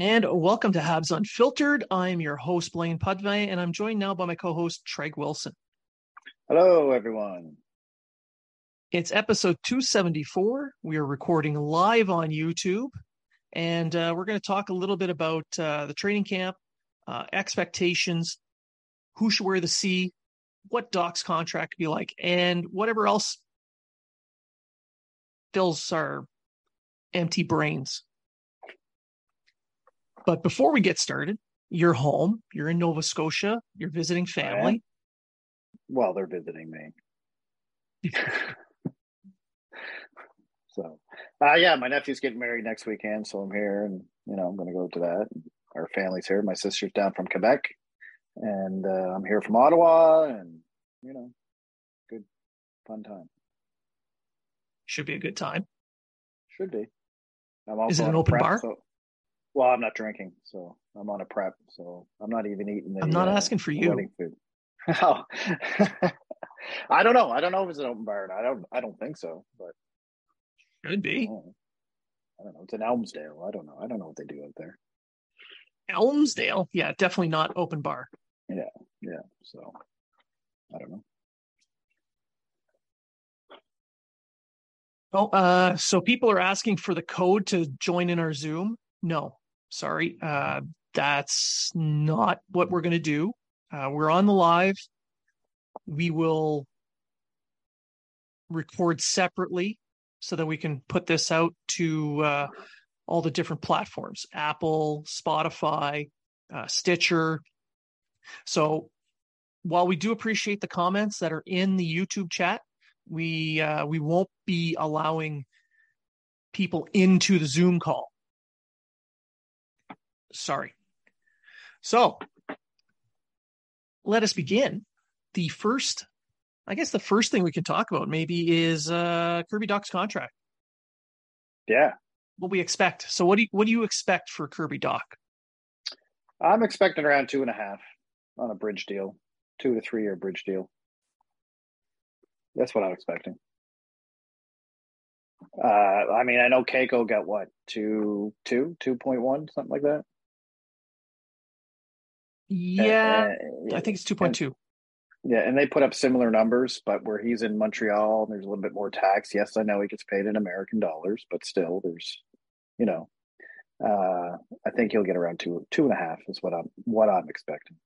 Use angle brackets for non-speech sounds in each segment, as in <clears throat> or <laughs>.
And welcome to Habs Unfiltered. I'm your host, Blaine Pudvey, and I'm joined now by my co host, Treg Wilson. Hello, everyone. It's episode 274. We are recording live on YouTube, and uh, we're going to talk a little bit about uh, the training camp, uh, expectations, who should wear the C, what Dach's contract could be like, and whatever else fills our empty brains but before we get started, you're home, you're in Nova Scotia, you're visiting family. Well, they're visiting me. <laughs> so, uh, yeah, my nephew's getting married next weekend, so I'm here, and you know I'm going to go to that. Our family's here. My sister's down from Quebec, and uh, I'm here from Ottawa, and you know, good, fun time. Should be a good time. Should be. Is it an open prep, bar? So, well, I'm not drinking, so I'm on a prep, so I'm not even eating. The, I'm not uh, asking for you. Food. oh. <laughs> I don't know. I don't know if it's an open bar. I don't. I don't think so, but could be. I don't, I don't know. It's in Elmsdale. I don't know. I don't know what they do out there. Elmsdale, yeah, definitely not open bar. Yeah, yeah. So I don't know. Oh, uh, so people are asking for the code to join in our Zoom. No, sorry, uh, that's not what we're going to do. Uh, we're on the live. We will record separately so that we can put this out to uh, all the different platforms Apple, Spotify, uh, Stitcher. So while we do appreciate the comments that are in the YouTube chat, we uh, we won't be allowing people into the Zoom call. Sorry. So let us begin. The first, I guess, the first thing we can talk about maybe is uh, Kirby Dach's contract. Yeah. What we expect. So, what do you, what do you expect for Kirby Dach? I'm expecting around two and a half on a bridge deal, two to three year bridge deal. That's what I'm expecting. Uh, I mean, I know Kakko got what two, two, two point one, something like that. Yeah, uh, I think it's two point two. Yeah, and they put up similar numbers, but where he's in Montreal, there's a little bit more tax. Yes, I know he gets paid in American dollars, but still, there's, you know, uh, I think he'll get around two two and a half is what I'm what I'm expecting.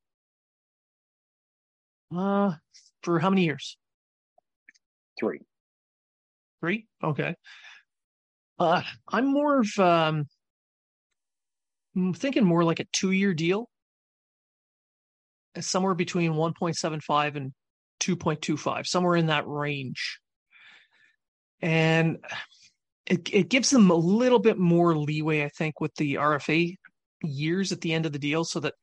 Uh, for how many years? Three. Three. Okay. Uh, I'm more of um, I'm thinking more like a two year deal somewhere between 1.75 and 2.25, somewhere in that range. And it, it gives them a little bit more leeway, I think, with the RFA years at the end of the deal, so that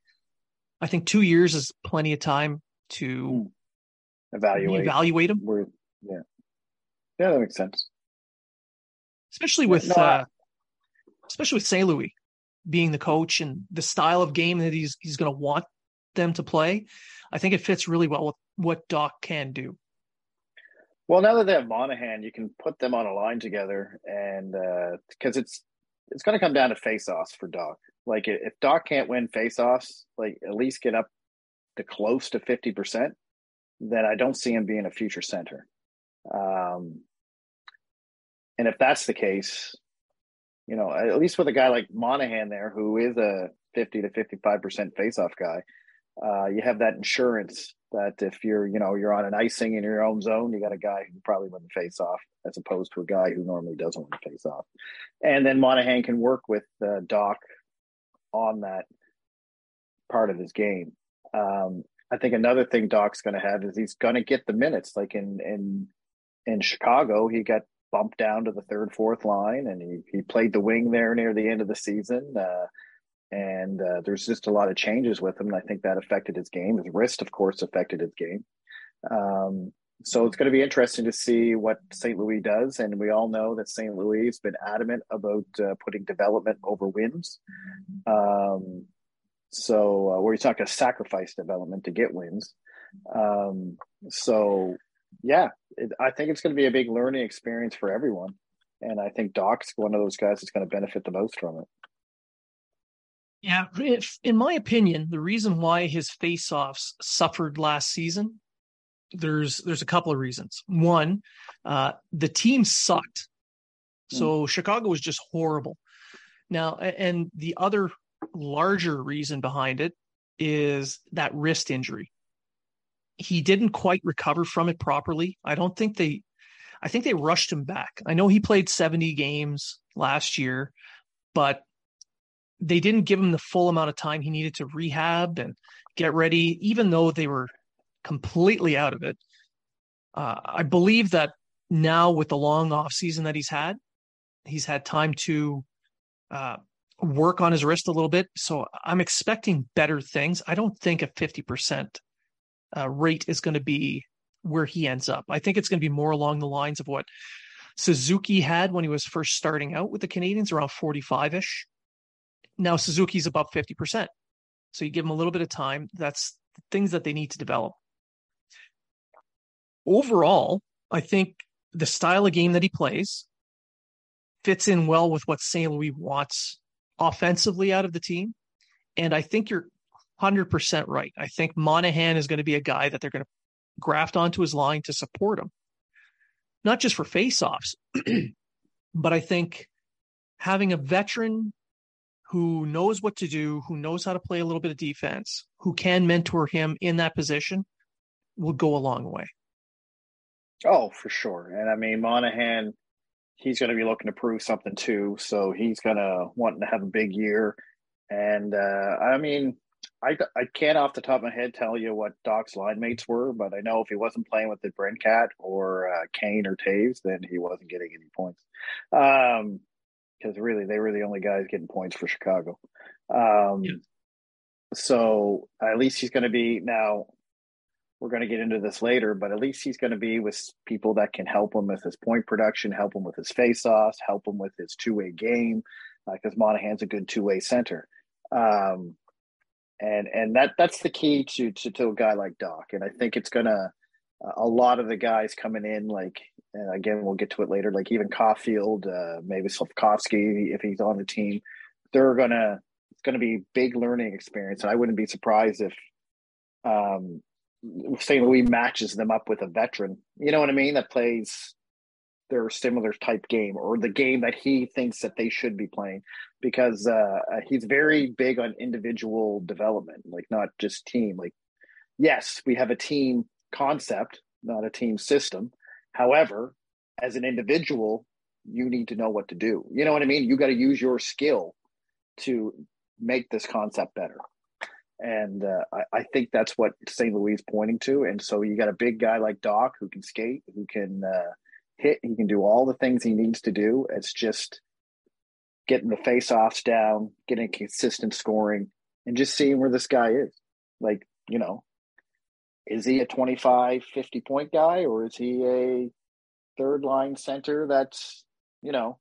I think two years is plenty of time to evaluate evaluate them. We're, yeah, yeah, that makes sense. Especially with no, uh, especially with St. Louis being the coach and the style of game that he's he's going to want them to play, I think it fits really well with what Dach can do. Well, now that they have Monahan, you can put them on a line together, and because uh, it's it's going to come down to face-offs for Dach. Like if Dach can't win face-offs, like at least get up to close to fifty percent, then I don't see him being a future center. Um, and if that's the case, you know, at least with a guy like Monahan there, who is a fifty to fifty-five percent face-off guy, uh, you have that insurance that if you're, you know, you're on an icing in your own zone, you got a guy who probably win the face off as opposed to a guy who normally doesn't win the face off. And then Monahan can work with uh, Dach on that part of his game. Um, I think another thing Dach's going to have is he's going to get the minutes. Like in in in Chicago, he got bumped down to the third, fourth line, and he he played the wing there near the end of the season. Uh, and uh, there's just a lot of changes with him, and I think that affected his game. His wrist, of course, affected his game. Um, so it's going to be interesting to see what St. Louis does, and we all know that St. Louis has been adamant about uh, putting development over wins. Um, so uh, where he's not going to sacrifice development to get wins. Um, so yeah, it, I think it's going to be a big learning experience for everyone, and I think Dach's one of those guys that's going to benefit the most from it. Yeah, if, in my opinion, the reason why his face-offs suffered last season, there's there's a couple of reasons. One, uh, the team sucked, so mm. Chicago was just horrible. Now, and the other larger reason behind it is that wrist injury. He didn't quite recover from it properly. I don't think they, I think they rushed him back. I know he played 70 games last year, but they didn't give him the full amount of time he needed to rehab and get ready, even though they were completely out of it. Uh, I believe that now with the long off season that he's had, he's had time to uh, work on his wrist a little bit. So I'm expecting better things. I don't think a 50% uh, rate is going to be where he ends up. I think it's going to be more along the lines of what Suzuki had when he was first starting out with the Canadians, around 45 ish. Now Suzuki's about 50%. So you give them a little bit of time. That's things that they need to develop. Overall, I think the style of game that he plays fits in well with what St. Louis wants offensively out of the team. And I think you're 100% right. I think Monahan is going to be a guy that they're going to graft onto his line to support him, not just for faceoffs, <clears throat> but I think having a veteran who knows what to do, who knows how to play a little bit of defense, who can mentor him in that position, will go a long way. Oh, for sure. And I mean, Monahan, he's going to be looking to prove something too. So he's going to want to have a big year. And uh, I mean, I, I can't off the top of my head tell you what Dach's line mates were, but I know if he wasn't playing with DeBrincat or uh, Kane or Toews, then he wasn't getting any points. Um, because really they were the only guys getting points for Chicago. Um, yeah. So at least he's going to be now. We're going to get into this later, but at least he's going to be with people that can help him with his point production, help him with his face-offs, help him with his two-way game, because uh, Monahan's a good two-way center. Um, and and that that's the key to, to to a guy like Dach. And I think it's gonna a lot of the guys coming in, like and again we'll get to it later, like even Caufield, uh, maybe Slafkovsky if he's on the team, they're gonna it's gonna be big learning experience. And I wouldn't be surprised if um, St. Louis matches them up with a veteran. You know what I mean? That plays their similar type game or the game that he thinks that they should be playing because uh, he's very big on individual development, like not just team. Like, yes, we have a team concept, not a team system. However, as an individual, you need to know what to do. You know what I mean? You got to use your skill to make this concept better. And uh, I, I, think that's what St. Louis is pointing to. And so you got a big guy like Dach who can skate, who can uh, hit, he can do all the things he needs to do. It's just getting the face offs down, getting consistent scoring, and just seeing where this guy is. Like, you know, is he a 25, 50 point guy or is he a third line center that's, you know,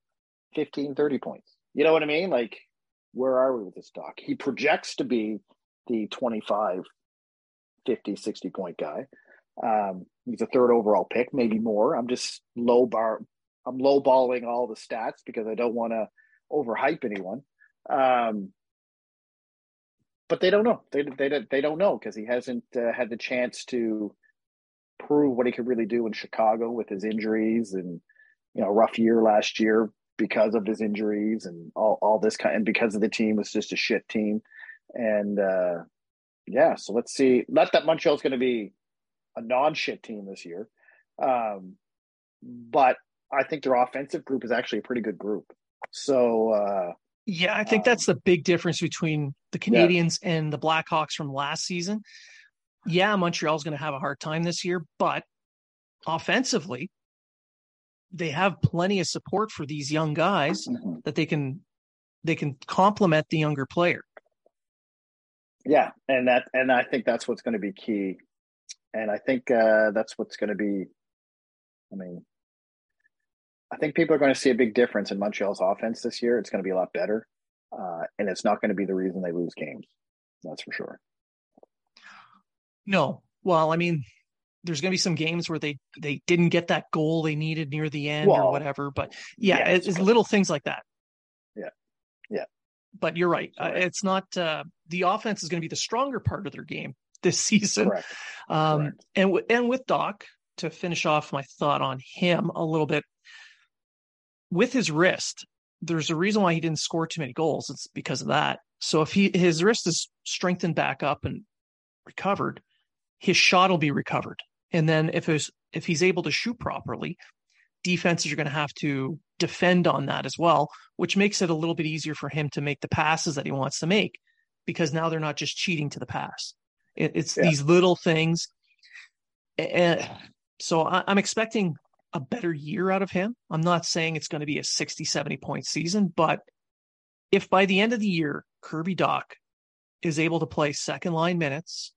15, 30 points? You know what I mean? Like, where are we with this Dach? He projects to be the 25, 50, 60 point guy. Um, he's a third overall pick, maybe more. I'm just low bar. I'm low balling all the stats because I don't want to overhype anyone. Um, but they don't know. They they they don't know because he hasn't uh, had the chance to prove what he could really do in Chicago with his injuries and you know rough year last year because of his injuries and all all this kind and because of the team was just a shit team. And uh yeah so let's see. Not that Montreal's going to be a non shit team this year um but I think their offensive group is actually a pretty good group. So uh yeah, I think um, that's the big difference between the Canadians yeah. and the Blackhawks from last season. Yeah, Montreal's going to have a hard time this year, but offensively, they have plenty of support for these young guys mm-hmm. that they can they can complement the younger player. Yeah, and that and I think that's what's going to be key, and I think uh, that's what's going to be. I mean, I think people are going to see a big difference in Montreal's offense this year. It's going to be a lot better, uh, and it's not going to be the reason they lose games. That's for sure. No, well, I mean, there's going to be some games where they they didn't get that goal they needed near the end well, or whatever. But yeah, yeah it's, it's little things like that. Yeah, yeah. But you're right. Uh, it's not uh, the offense is going to be the stronger part of their game <laughs> this season. Correct. Um, Correct. And w- and with Dach to finish off my thought on him a little bit with his wrist, there's a reason why he didn't score too many goals. It's because of that. So if he his wrist is strengthened back up and recovered, his shot will be recovered. And then if his if he's able to shoot properly, defenses are going to have to defend on that as well, which makes it a little bit easier for him to make the passes that he wants to make because now they're not just cheating to the pass. It, it's yeah. these little things. And so I, I'm expecting a better year out of him. I'm not saying it's going to be a 60, 70 point season, but if by the end of the year, Kirby Dach is able to play second line minutes,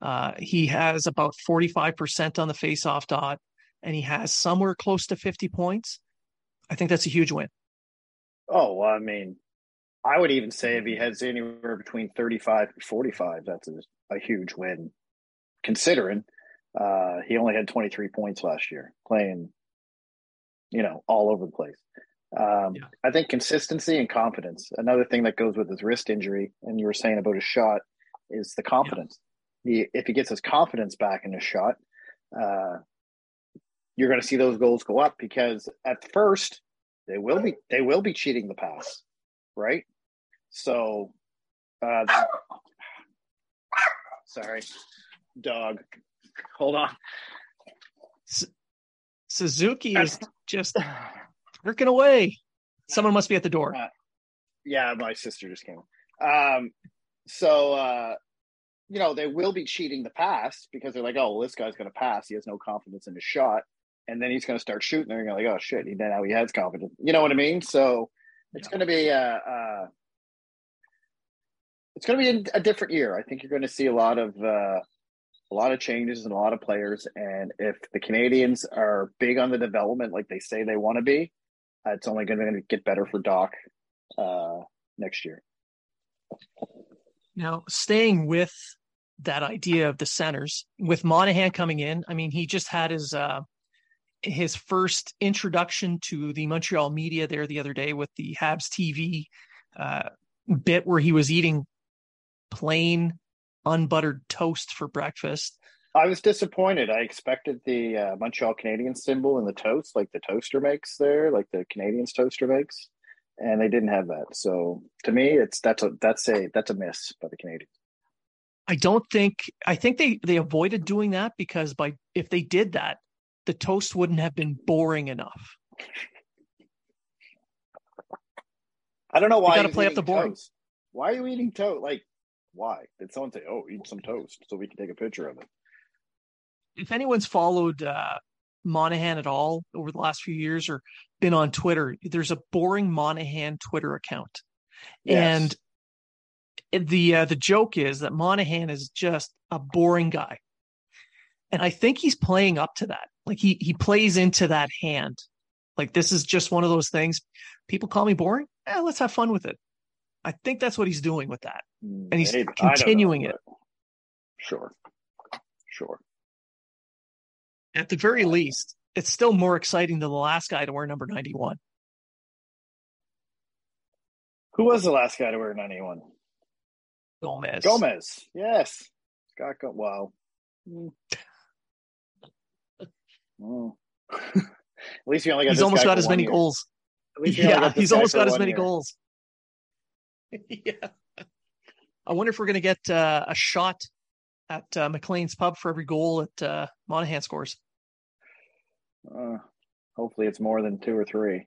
uh, he has about 45% on the face-off dot, and he has somewhere close to 50 points. I think that's a huge win. Oh, I mean, I would even say if he has anywhere between 35 and 45, that's a, a huge win, considering – uh, he only had 23 points last year, playing, you know, all over the place. Um, yeah. I think consistency and confidence. Another thing that goes with his wrist injury, and you were saying about his shot, is the confidence. Yeah. He, if he gets his confidence back in his shot, uh, you're going to see those goals go up because at first they will be they will be cheating the pass, right? So, uh, <sighs> sorry, dog. Hold on. S- Suzuki is just working away. Someone must be at the door. Uh, yeah, my sister just came. Um, so uh, you know they will be cheating the pass because they're like, oh, well, this guy's going to pass. He has no confidence in his shot, and then he's going to start shooting. They're going to like, oh shit, he now he has confidence. You know what I mean? So it's going to be uh, uh, it's going to be a, a, different year. I think you're going to see a lot of uh, a lot of changes and a lot of players. And if the Canadians are big on the development, like they say they want to be, uh, it's only going to get better for Dach uh, next year. Now, staying with that idea of the centers, with Monahan coming in, I mean, he just had his uh, his first introduction to the Montreal media there the other day with the Habs TV uh, bit where he was eating plain unbuttered toast for breakfast. I was disappointed. I expected the uh, Montreal Canadiens symbol in the toast, like the toaster makes there, like the Canadiens toaster makes, and they didn't have that. So to me, it's that's a that's a that's a miss by the Canadiens. I don't think I think they they avoided doing that because by if they did that, the toast wouldn't have been boring enough. I don't know why. You got to play up the board. Why are you eating toast? Like why? Did someone say, "Oh, eat some toast," so we can take a picture of it? If anyone's followed uh, Monahan at all over the last few years or been on Twitter, there's a boring Monahan Twitter account, yes. and the uh, the joke is that Monahan is just a boring guy, and I think he's playing up to that. Like he he plays into that hand. Like this is just one of those things. People call me boring. Eh, let's have fun with it. I think that's what he's doing with that, and he's Maybe. continuing know, it. Sure, sure. At the very least, it's still more exciting than the last guy to wear number ninety-one. Who was the last guy to wear 91? Gomez. Gomez. Yes. Scott Go- wow. Mm. <laughs> Mm. <laughs> At least he only got He's almost got as many year. goals. At least he only Yeah, he's almost got as many year. goals. <laughs> yeah. I wonder if we're going to get uh, a shot at uh, McLean's pub for every goal that uh, Monahan scores. Uh, hopefully, it's more than two or three.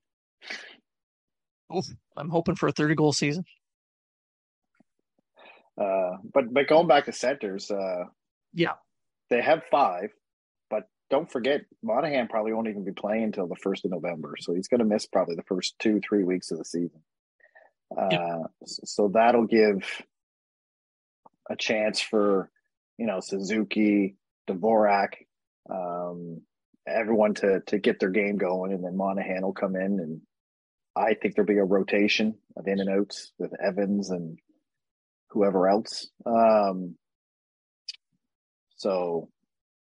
Oof, I'm hoping for a 30 goal season. Uh, but but going back to centers, uh, Yeah. they have five, but don't forget Monahan probably won't even be playing until the first of November, so he's going to miss probably the first two three weeks of the season. Uh, s- so that'll give a chance for you know Suzuki, Dvorak, um, everyone to to get their game going, and then Monahan will come in, and I think there'll be a rotation of in and outs with Evans and whoever else. Um, so,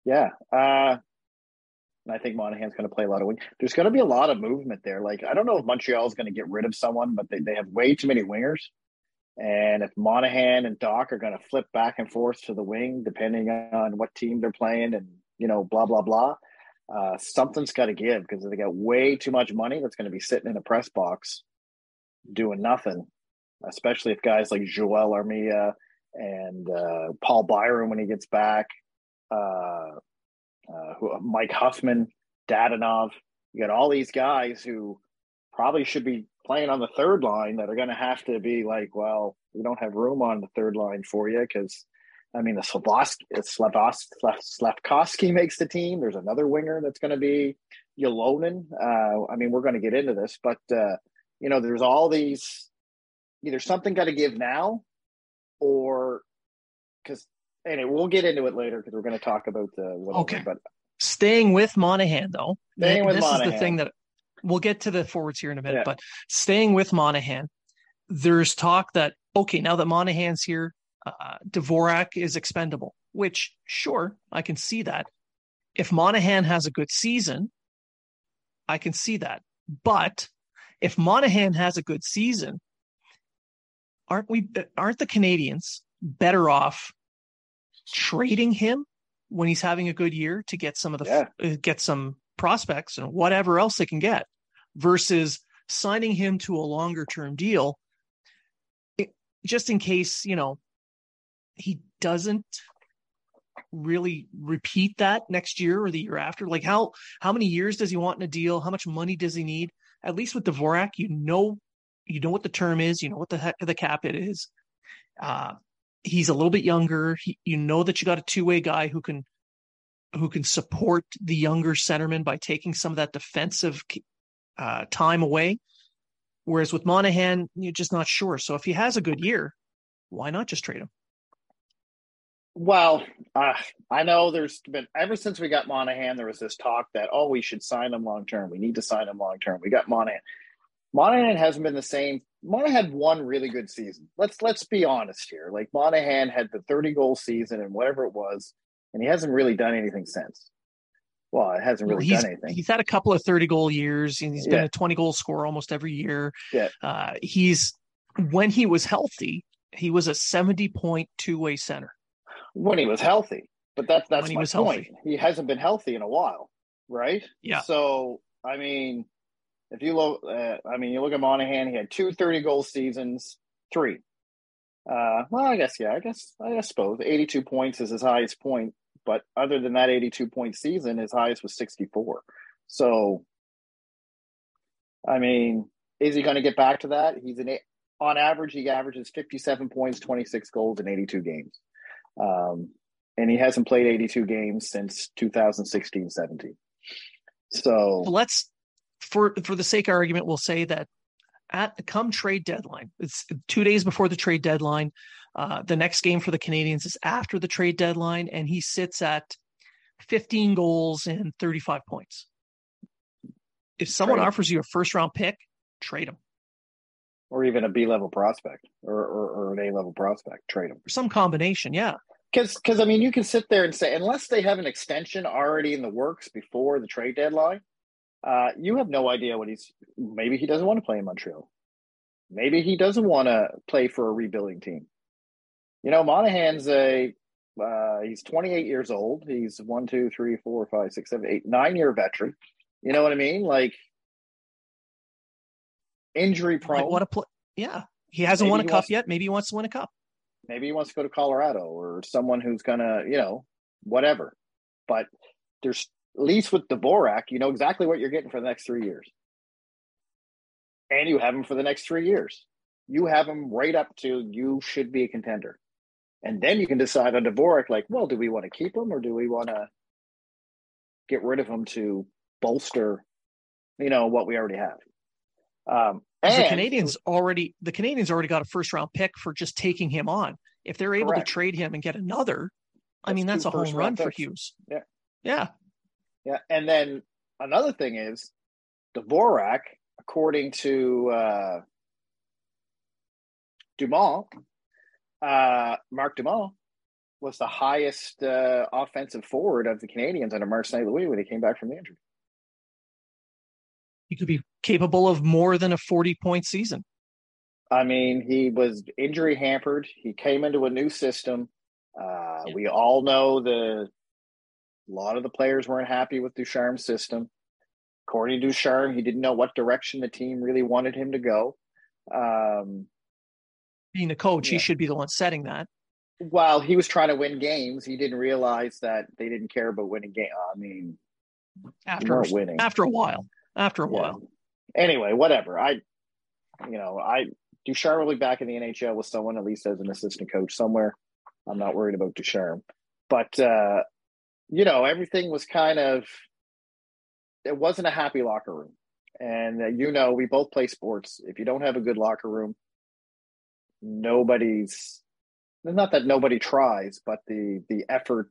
yeah, uh, and I think Monahan's going to play a lot of wing. There's going to be a lot of movement there. Like I don't know if Montreal is going to get rid of someone, but they, they have way too many wingers. And if Monahan and Doc are going to flip back and forth to the wing, depending on what team they're playing, and you know, blah blah blah, uh, something's got to give because they got way too much money that's going to be sitting in a press box doing nothing. Especially if guys like Joel Armia and uh, Paul Byron when he gets back, uh, uh, who, Mike Hoffman, Dadonov. You got all these guys who probably should be playing on the third line that are going to have to be like, well, we don't have room on the third line for you because, I mean, the Slavosk, Slavos, Slafkovsky makes the team. There's another winger that's going to be Ylonen. Uh, I mean, we're going to get into this, but uh, you know, there's all these. Either something got to give now, or because anyway, we'll get into it later because we're going to talk about the whatever. Okay. But Staying with Monahan, though, Staying with this is the thing that we'll get to the forwards here in a minute, Yeah. but staying with Monahan, there's talk that, okay, now that Monahan's here, uh, Dvorak is expendable, which, sure, I can see that. If Monahan has a good season, I can see that. But if Monahan has a good season, aren't we, aren't the Canadians better off trading him when he's having a good year to get some of the Yeah. uh, get some prospects and whatever else they can get versus signing him to a longer term deal. It- just in case you know he doesn't really repeat that next year or the year after. Like how how many years does he want in a deal? How much money does he need? At least with Dvorak you know you know what the term is you know what the heck the cap it is. Uh he's a little bit younger. He, you know that you got a two way guy who can who can support the younger centerman by taking some of that defensive uh, time away. Whereas with Monahan, you're just not sure. So if he has a good year, why not just trade him? Well, uh, I know there's been ever since we got Monahan, there was this talk that oh, we should sign him long term. We need to sign him long term. We got Monahan. Monahan hasn't been the same. Monahan had one really good season. Let's let's be honest here. Like Monahan had the 30 goal season and whatever it was, and he hasn't really done anything since. Well, it hasn't really he's, done anything. he's had a couple of 30 goal years and he's been a 20 goal scorer almost every year. Yeah. Uh, he's, when he was healthy, he was a 70 point two way center. when he was healthy. But that's that's my was point. healthy. He hasn't been healthy in a while, right? Yeah. So I mean, if you look, uh, I mean, you look at Monahan. He had two 30 goal seasons, three. Uh, well, I guess yeah. I guess I suppose 82 points is his highest point. But other than that 82 point season, his highest was 64. So, I mean, is he going to get back to that? He's an on average, he averages 57 points, 26 goals in 82 games. Um, and he hasn't played 82 games since 2016 17. So, let's, for, for the sake of argument, we'll say that at the come trade deadline, it's two days before the trade deadline. Uh, the next game for the Canadians is after the trade deadline, and he sits at 15 goals and 35 points. If someone Trade offers you a first round pick, trade him. or even a B level prospect or, or, or an A level prospect, trade him. Some combination, yeah. Because, because I mean, you can sit there and say, unless they have an extension already in the works before the trade deadline, uh, you have no idea what he's. Maybe he doesn't want to play in Montreal. maybe he doesn't want to play for a rebuilding team. You know, Monahan's a uh, he's 28 years old. He's one, two, three, four, five, six, seven, eight, nine year veteran. You know what I mean? Like injury prone. What a play? Yeah, he hasn't maybe won a cup wants, yet. Maybe he wants to win a cup. Maybe he wants to go to Colorado or someone who's gonna, you know, whatever. But there's least with Dvorak, you know exactly what you're getting for the next three years, and you have him for the next three years. You have him right up to you should be a contender, and then you can decide on Dvorak. Like, well, do we want to keep him or do we want to get rid of him to bolster, you know, what we already have? Um, and, the Canadians already the Canadians already got a first round pick for just taking him on. If they're able correct. to trade him and get another, that's I mean that's a home run picks. for Hughes. Yeah. Yeah. Yeah. And then another thing is Dvorak, according to uh Dumont, uh Marc Dumont was the highest uh, offensive forward of the Canadians under Marc St. Louis when he came back from the injury. He could be capable of more than a 40 point season. I mean, he was injury hampered. He came into a new system. Uh, yeah. We all know the a lot of the players weren't happy with Ducharme's system. According to Ducharme, he didn't know what direction the team really wanted him to go. Um, Being the coach, yeah. he should be the one setting that. While he was trying to win games, he didn't realize that they didn't care about winning game. I mean, after winning after a while, after a yeah. while anyway, whatever. I, you know, I Ducharme will be back in the NHL with someone at least as an assistant coach somewhere. I'm not worried about Ducharme, but uh, you know, everything was kind of. It wasn't a happy locker room, and uh, you know, we both play sports. If you don't have a good locker room, nobody's. Not that nobody tries, but the the effort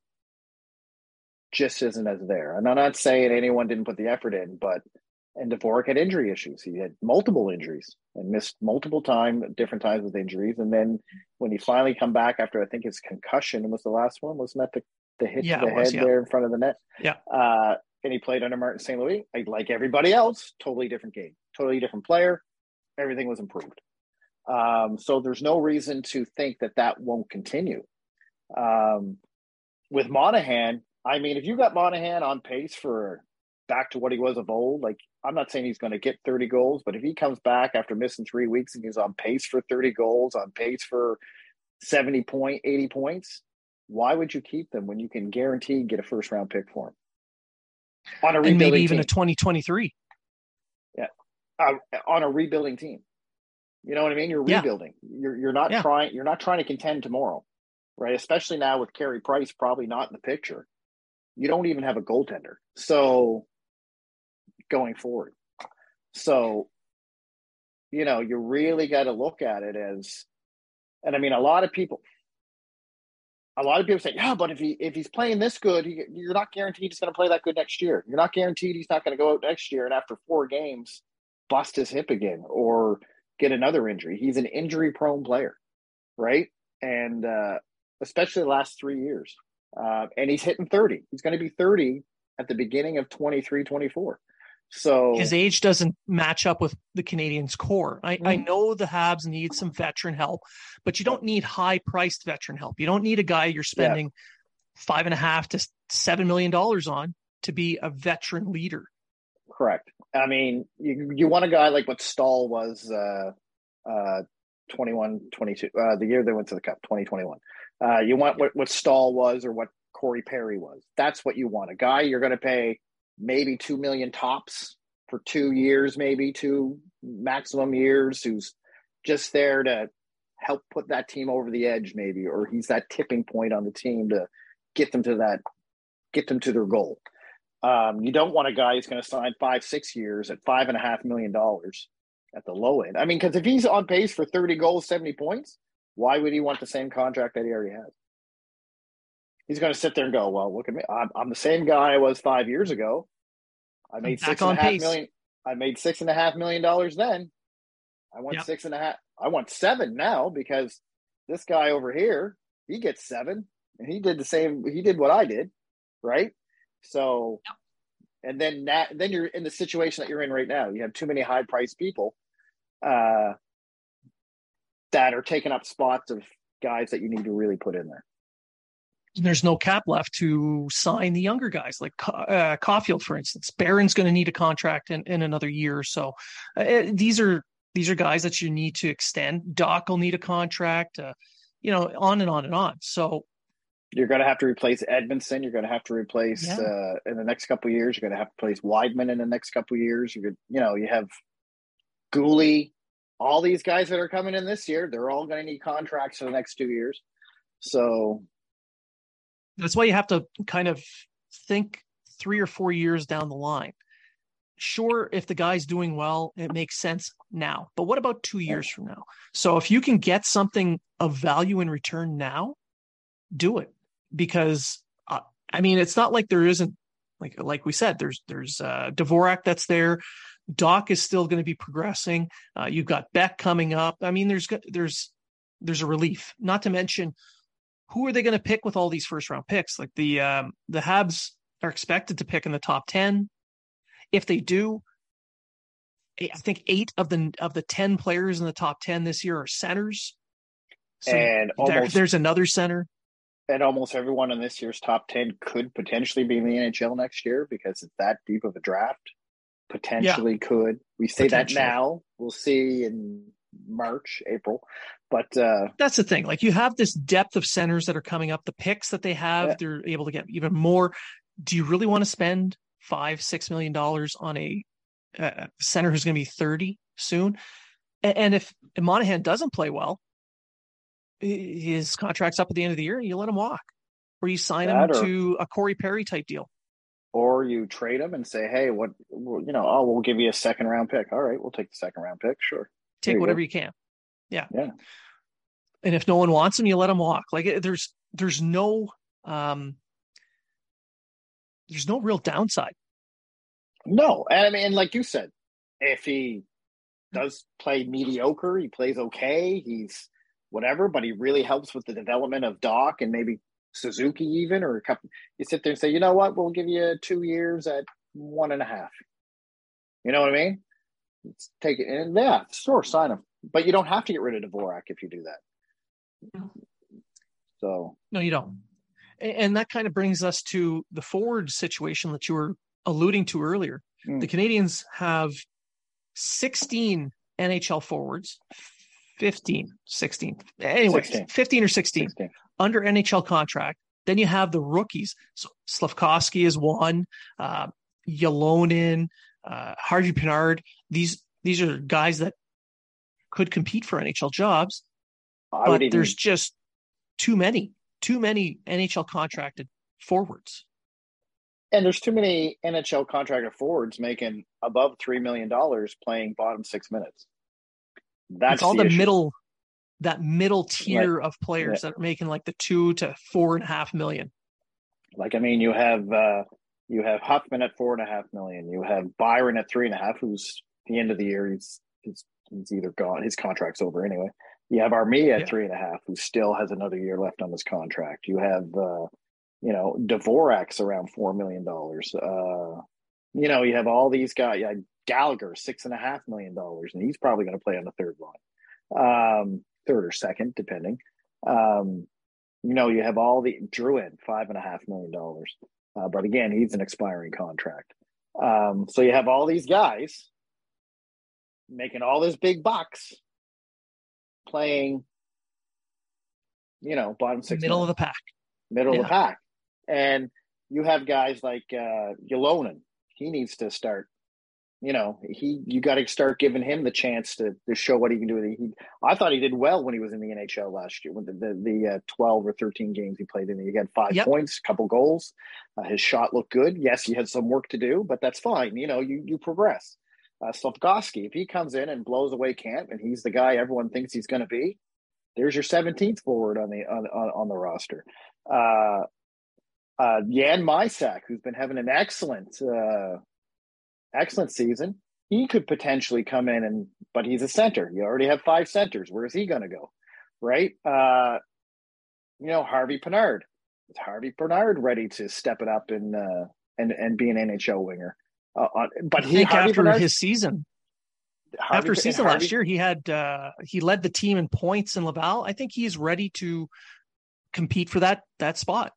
just isn't as there. And I'm not saying anyone didn't put the effort in, but and Dvorak had injury issues. He had multiple injuries and missed multiple time, different times with injuries. And then when he finally come back after I think his concussion was the last one, wasn't that the, the hit yeah, to the was, head yeah. there in front of the net? Yeah. Uh, and he played under Martin St. Louis. Like everybody else, totally different game, totally different player. Everything was improved. Um, so there's no reason to think that that won't continue. Um, with Monahan, I mean, if you got Monahan on pace for back to what he was of old, like I'm not saying he's going to get 30 goals, but if he comes back after missing three weeks and he's on pace for 30 goals, on pace for 70 point, 80 points, why would you keep them when you can guarantee get a first round pick for them On a and maybe even team. a 2023. Yeah. Uh, on a rebuilding team. You know what I mean? You're rebuilding. Yeah. You're you're not yeah. trying you're not trying to contend tomorrow. Right? Especially now with Carey Price probably not in the picture. You don't even have a goaltender. So going forward. So, you know, you really got to look at it as, and I mean, a lot of people, a lot of people say, yeah, but if he if he's playing this good, he, you're not guaranteed he's going to play that good next year. You're not guaranteed he's not going to go out next year and after four games bust his hip again or get another injury. He's an injury prone player, right? And uh, especially the last three years. Uh, and he's hitting 30. He's going to be 30 at the beginning of 23, 24. So his age doesn't match up with the Canadians' core. I, mm-hmm. I know the Habs need some veteran help, but you don't need high priced veteran help. You don't need a guy you're spending yeah. five and a half to seven million dollars on to be a veteran leader. Correct. I mean, you, you want a guy like what Staal was uh, uh, 21, 22, uh, the year they went to the Cup, 2021. Uh, you want what, what Staal was or what Corey Perry was. That's what you want. A guy you're going to pay maybe two million tops for two years, maybe two maximum years, who's just there to help put that team over the edge, maybe, or he's that tipping point on the team to get them to that, get them to their goal. Um, you don't want a guy who's going to sign five, six years at five and a half million dollars at the low end. I mean, because if he's on pace for 30 goals, 70 points, why would he want the same contract that he already has? He's going to sit there and go, "Well, look at me. I'm, I'm the same guy I was five years ago. I made six and a half pace. million. I made six and a half million dollars then. I want yep. six and a half. I want seven now because this guy over here he gets seven, and he did the same. He did what I did, right? So, yep. and then that then you're in the situation that you're in right now. You have too many high priced people. Uh, that are taking up spots of guys that you need to really put in there. There's no cap left to sign the younger guys like uh, Caufield, for instance. Barron's going to need a contract in, in another year or so. Uh, these are these are guys that you need to extend. Dach will need a contract. Uh, you know, on and on and on. So you're going to have to replace Edmundson. You're going to have to replace yeah. uh, in the next couple years. You're going to have to replace Wideman in the next couple years. You could, you know, you have Guhle, all these guys that are coming in this year. They're all going to need contracts for the next two years. So that's why you have to kind of think three or four years down the line. Sure, if the guy's doing well, it makes sense now. But what about two years from now? So if you can get something of value in return now, do it because uh, I mean it's not like there isn't like like we said there's there's uh, Dvorak that's there. Dach is still going to be progressing. Uh, you've got Beck coming up. I mean, there's there's there's a relief. Not to mention, who are they going to pick with all these first round picks? Like the um, the Habs are expected to pick in the top ten. If they do, I think eight of the of the ten players in the top ten this year are centers. So and almost, there, there's another center and almost everyone in this year's top 10 could potentially be in the NHL next year because it's that deep of a draft. Potentially yeah. could. We say that now. We'll see in March, April. But uh, that's the thing. Like you have this depth of centers that are coming up, the picks that they have, yeah. they're able to get even more. Do you really want to spend five, six million dollars on a, center who's going to be 30 soon? And, and if Monahan doesn't play well, his contract's up at the end of the year and you let him walk or you sign that him or, to a Corey Perry type deal. Or you trade him and say, hey, what, you know, oh, we'll give you a second round pick. All right, we'll take the second round pick. Sure. Take you whatever go. you can. Yeah. Yeah. And if no one wants him, you let him walk. Like there's, there's no, um, there's no real downside. No. And I mean, like you said, if he does play mediocre, he plays okay, he's, whatever, but he really helps with the development of Dach and maybe Suzuki even or a couple. You sit there and say, you know what, we'll give you two years at one and a half. You know what I mean? Let's take it and yeah, sure, sign him. But you don't have to get rid of Dvorak if you do that. So no, you don't. And that kind of brings us to the forward situation that you were alluding to earlier. Mm. The Canadians have 16 NHL forwards, 15, 16, anyway, 16. 15 or 16, 16, under NHL contract. Then you have the rookies. So Slafkovsky is one, uh, Ylonen, uh, Harvey Pinard. These these are guys that could compete for NHL jobs, I but even, there's just too many, too many NHL contracted forwards. And there's too many NHL contracted forwards making above three million dollars playing bottom six minutes. That's it's all the, the middle, that middle tier right. of players yeah. that are making like the two to four and a half million. Like I mean, you have uh you have Hoffman at four and a half million. You have Byron at three and a half, who's the end of the year he's he's, he's either gone. His contract's over anyway. You have Armia at yeah. three and a half, who still has another year left on his contract. You have uh, you know Dvorak's around four million dollars. Uh, you know, you have all these guys. Yeah, Gallagher, six and a half million dollars, and he's probably going to play on the third line, um, third or second, depending. Um, you know, you have all the Drouin, five and a half million dollars, uh, but again, he's an expiring contract. Um, so you have all these guys making all this big bucks, playing, you know, bottom six, middle of the pack, middle yeah. of the pack, and you have guys like uh, Ylonen. He needs to start you know, he you got to start giving him the chance to, to show what he can do. He, I thought he did well when he was in the NHL last year. When the the, the uh, twelve or thirteen games he played in, he had five yep. points, a couple goals. Uh, his shot looked good. Yes, he had some work to do, but that's fine. You know, you you progress. Uh, Slafkovsky, if he comes in and blows away camp, and he's the guy everyone thinks he's going to be, there's your 17th forward on the on on, on the roster. Uh, uh, Jan Mysak, who's been having an excellent uh, excellent season. He could potentially come in and, but he's a center. You already have five centers. Where is he going to go? Right. Uh, you know, Harvey Pinard. Is Harvey Pinard ready to step it up and, uh, and, and be an NHL winger? Uh, on, but he, Harvey after Pinard, his season, Harvey- After season Harvey- last year, he had uh, he led the team in points in Laval. I think he's ready to compete for that that spot.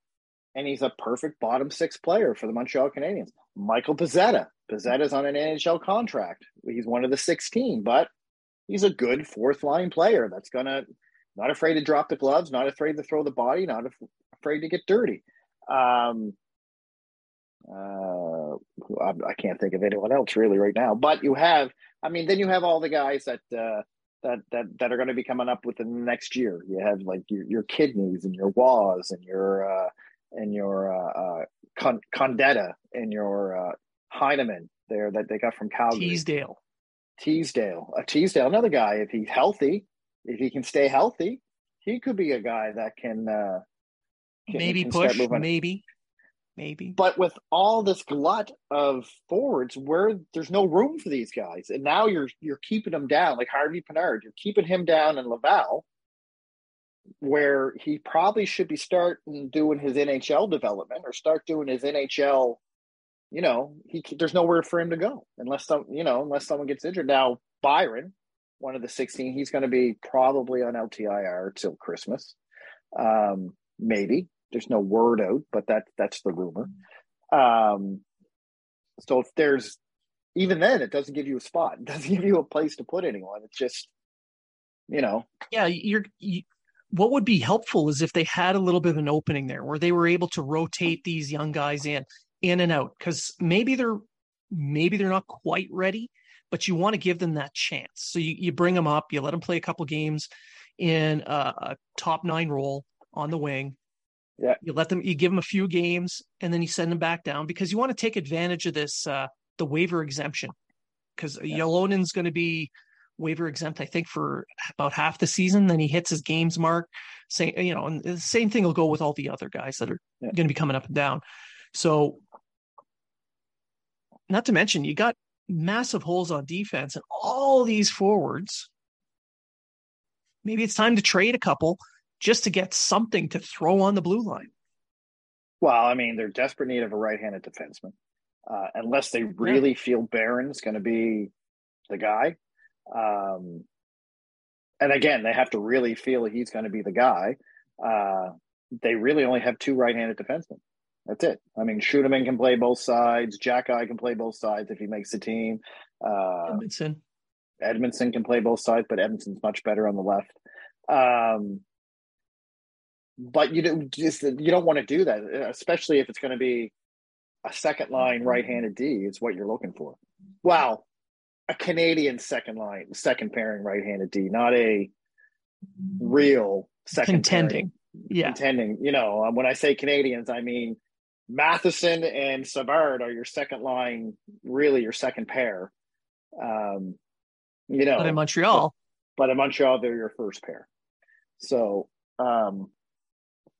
And he's a perfect bottom six player for the Montreal Canadiens. Michael Pezzetta. Pezzetta's on an NHL contract. He's one of the 16, but he's a good fourth line player that's going to, not afraid to drop the gloves, not afraid to throw the body, not af- afraid to get dirty. Um, uh, I, I can't think of anyone else really right now, but you have, I mean, then you have all the guys that, uh, that, that, that are going to be coming up within the next year. You have like your, your kidneys and your Waws and your, uh, and your uh, uh, Con- Condotta and your uh, Heineman there that they got from Calgary. Teasdale. Teasdale, a Teasdale, another guy. If he's healthy, if he can stay healthy, he could be a guy that can uh, can- maybe can push, maybe, maybe. But with all this glut of forwards, where there's no room for these guys, and now you're you're keeping them down, like Harvey Pinard, you're keeping him down in Laval, where he probably should be starting doing his NHL development or start doing his NHL. You know, he there's nowhere for him to go unless some you know unless someone gets injured. Now Byron, one of the 16, he's going to be probably on LTIR till Christmas, um, maybe. There's no word out, but that that's the rumor. Um, so if there's even then, it doesn't give you a spot. <laughs> It doesn't give you a place to put anyone. It's just, you know, Yeah, you're. You, what would be helpful is if they had a little bit of an opening there, where they were able to rotate these young guys in, in and out, because maybe they're, maybe they're not quite ready, but you want to give them that chance. So you, you bring them up, you let them play a couple games in a, a top nine role on the wing. Yeah. You let them, you give them a few games, and then you send them back down because you want to take advantage of this, uh, the waiver exemption, because Yeah. Ylonen's going to be waiver exempt, I think, for about half the season. Then he hits his games mark. Same, you know, and the same thing will go with all the other guys that are Yeah. going to be coming up and down. So, not to mention, you got massive holes on defense and all these forwards. Maybe it's time to trade a couple just to get something to throw on the blue line. well, I mean, they're desperate need of a right-handed defenseman, uh, unless they really feel Barron's going to be the guy. Um, and again, they have to really feel he's going to be the guy. Uh, they really only have two right-handed defensemen. That's it. I mean, Schueneman can play both sides. Xhekaj can play both sides if he makes the team. Uh, Edmundson. Edmundson can play both sides, but Edmundson's much better on the left. Um, but you don't just you don't want to do that, especially if it's going to be a second line right-handed D. Is what you're looking for. Wow, a Canadian second line, second pairing right-handed D, not a real second Contending. pairing, Yeah. contending. You know, um, when I say Canadians, I mean Matheson and Savard are your second line, really your second pair. Um, you know, But in Montreal, but in Montreal, they're your first pair. So um,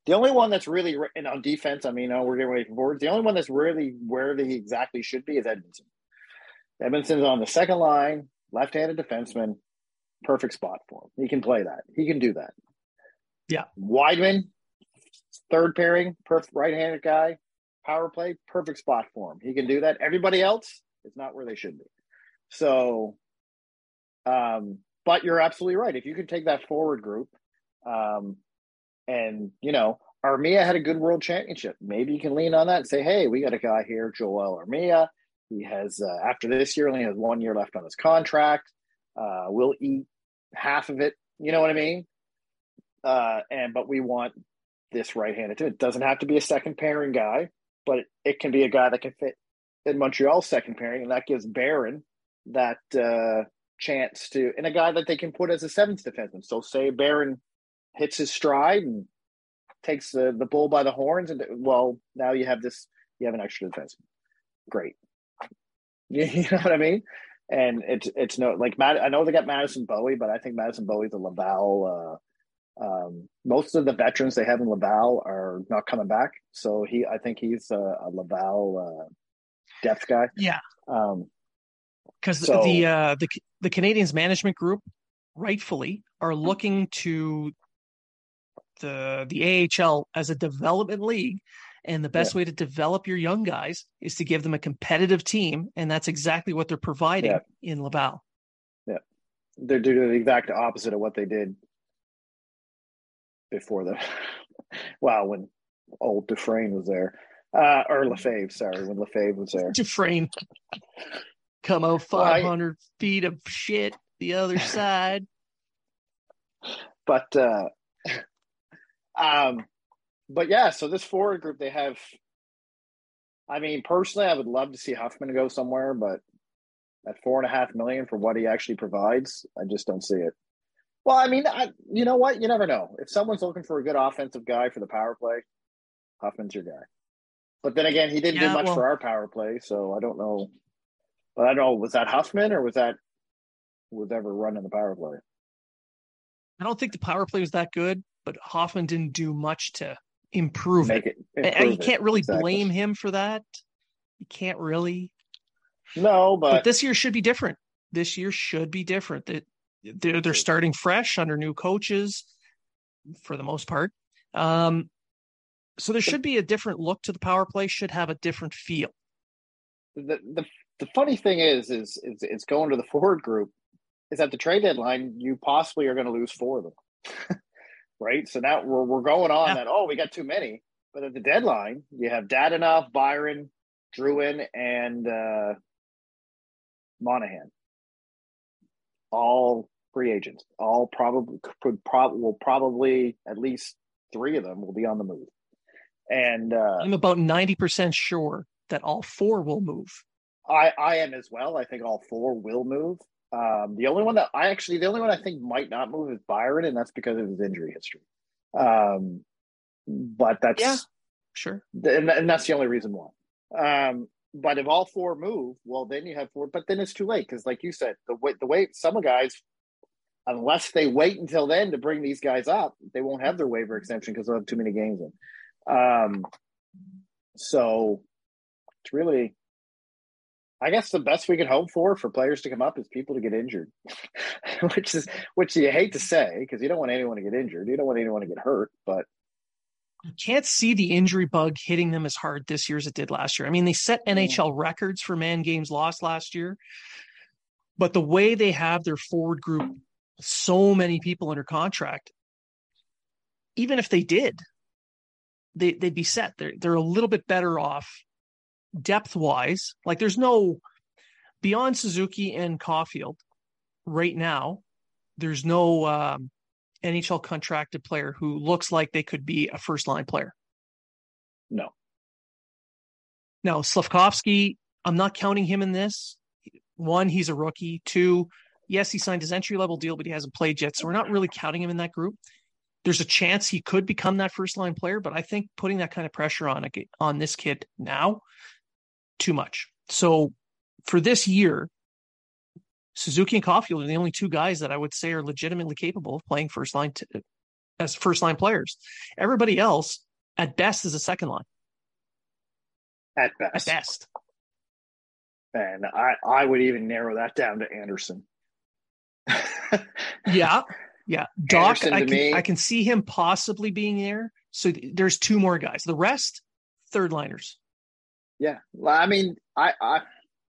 the only one that's really re- and on defense, I mean, uh, we're getting away from forwards. The only one that's really where he exactly should be is Edmundson. Edmundson's on the second line, left-handed defenseman, perfect spot for him. He can play that. He can do that. Yeah. Wideman, third pairing, perfect right-handed guy, power play, perfect spot for him. He can do that. Everybody else is not where they should be. So, um, but you're absolutely right. If you could take that forward group, um, and you know, Armia had a good world championship. Maybe you can lean on that and say, "Hey, we got a guy here, Joel Armia. He has uh, after this year only has one year left on his contract. Uh, we'll eat half of it. You know what I mean? Uh, and but we want this right-handed too. It doesn't have to be a second pairing guy, but it, it can be a guy that can fit in Montreal's second pairing, and that gives Barron that uh, chance to, and a guy that they can put as a seventh defenseman. So say Barron hits his stride and takes the, the bull by the horns, and well, now you have this, you have an extra defenseman. Great. <laughs> You, know what I mean? And it's it's no like Matt. I know they got Madison Bowey, but I think Madison Bowey's a Laval. Uh, um, most of the veterans they have in Laval are not coming back, so he. I think he's a, a Laval uh, depth guy. yeah, Um, because So- the uh, the the Canadians management group rightfully are looking to the the AHL as a development league, and the best way to develop your young guys is to give them a competitive team, and that's exactly what they're providing Yeah. in Laval. Yeah. They're doing the exact opposite of what they did before the <laughs> wow when old Dufresne was there. Uh, or Lefebvre, sorry, when Lefebvre was there. Dufresne come out 500 well, feet of shit the other <laughs> side. But uh <laughs> um but yeah, so this forward group they have I mean, personally I would love to see Hoffman go somewhere, but at four and a half million for what he actually provides, I just don't see it. Well, I mean, I, you know what? You never know. If someone's looking for a good offensive guy for the power play, Hoffman's your guy. But then again, he didn't yeah, do much well, for our power play, so I don't know. But I don't know. Was that Huffman or was that was ever running the power play? I don't think the power play was that good, but Hoffman didn't do much to improve Make it. it improve and you can't really exactly. blame him for that. You can't really. No, but, but this year should be different. This year should be different. That they're, they're starting fresh under new coaches for the most part. Um, so there should be a different look to the power play. Should have a different feel. The the the funny thing is, is is it's going to the forward group. Is at the trade deadline, you possibly are going to lose four of them, <laughs> right? So now we're we're going on yeah. that. Oh, we got too many. But at the deadline, you have Dadonov, Byron, Drouin, and uh, Monahan, all free agents. All probably could probably will probably at least three of them will be on the move. And uh, I'm about 90% sure that all four will move. I, I am as well. I think all four will move. Um, the only one that I actually, the only one I think might not move is Byron, and that's because of his injury history. Um, but that's yeah, sure, and, and that's the only reason why. Um, but if all four move, well, then you have four. But then it's too late because, like you said, the way the way some of the guys, unless they wait until then to bring these guys up, they won't have their waiver exemption because they'll have too many games in. Um, so it's really, I guess the best we can hope for for players to come up is people to get injured, <laughs> which is which you hate to say because you don't want anyone to get injured, you don't want anyone to get hurt, but you can't see the injury bug hitting them as hard this year as it did last year. I mean, they set mm. NHL records for man games lost last year, but the way they have their forward group, so many people under contract, even if they did, they they'd be set. They're they're a little bit better off depth wise. Like there's no beyond Suzuki and Caufield right now. There's no um, NHL contracted player who looks like they could be a first line player. No. Now Slafkovsky, I'm not counting him in this. One, he's a rookie. Two, yes, he signed his entry level deal, but he hasn't played yet, so we're not really counting him in that group there's a chance he could become that first line player, but I think putting that kind of pressure on a, on this kid now, too much. So for this year, Suzuki and Caufield are the only two guys that I would say are legitimately capable of playing first line t- as first line players. Everybody else, at best, is a second line. At best. At best. And I, I would even narrow that down to Anderson. <laughs> yeah, yeah, Dach, I can, me, I can see him possibly being there. So there's two more guys. The rest, third liners. Yeah, well, I mean, I, I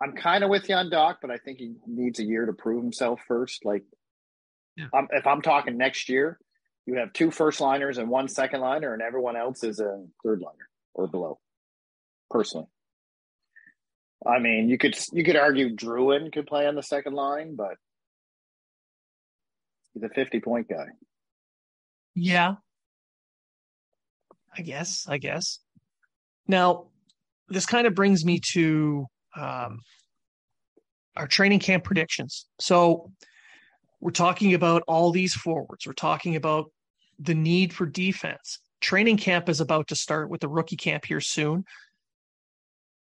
I'm kind of with you on Dach, but I think he needs a year to prove himself first. Like, yeah. um, if I'm talking next year, you have two first liners and one second liner, and everyone else is a third liner or below. Personally, I mean, you could you could argue Drouin could play on the second line, but He's a 50 point guy. Yeah. I guess. I guess. Now, this kind of brings me to um, our training camp predictions. So, we're talking about all these forwards. We're talking about the need for defense. Training camp is about to start with the rookie camp here soon,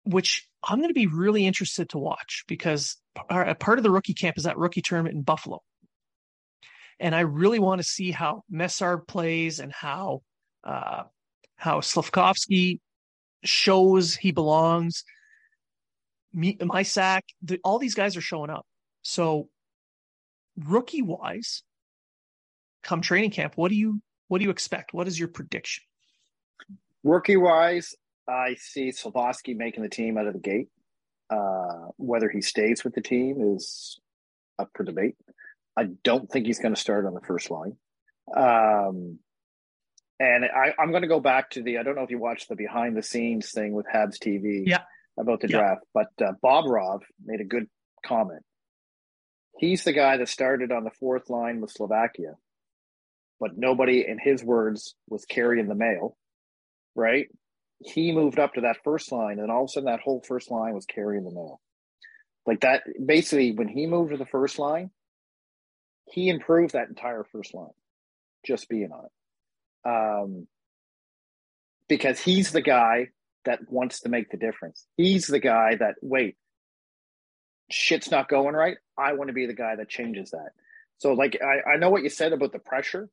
which I'm going to be really interested to watch because a part of the rookie camp is that rookie tournament in Buffalo. And I really want to see how Mesar plays and how uh, how Slafkovsky shows he belongs. Me, Mysak, the, all these guys are showing up. So, rookie wise, come training camp, what do you what do you expect? What is your prediction? Rookie wise, I see Slafkovsky making the team out of the gate. Uh, whether he stays with the team is up for debate. I don't think he's going to start on the first line. Um, and I, I'm going to go back to the. I don't know if you watched the behind the scenes thing with Habs TV. Yeah. About the Yeah. draft, but uh, Bobrov made a good comment. He's the guy that started on the fourth line with Slovakia, but nobody, in his words, was carrying the mail. Right? He moved up to that first line, and all of a sudden, that whole first line was carrying the mail. Like that, basically, when he moved to the first line, he improved that entire first line just being on it. Um, because he's the guy that wants to make the difference. He's the guy that, wait, shit's not going right. I want to be the guy that changes that. So, like, I, I know what you said about the pressure,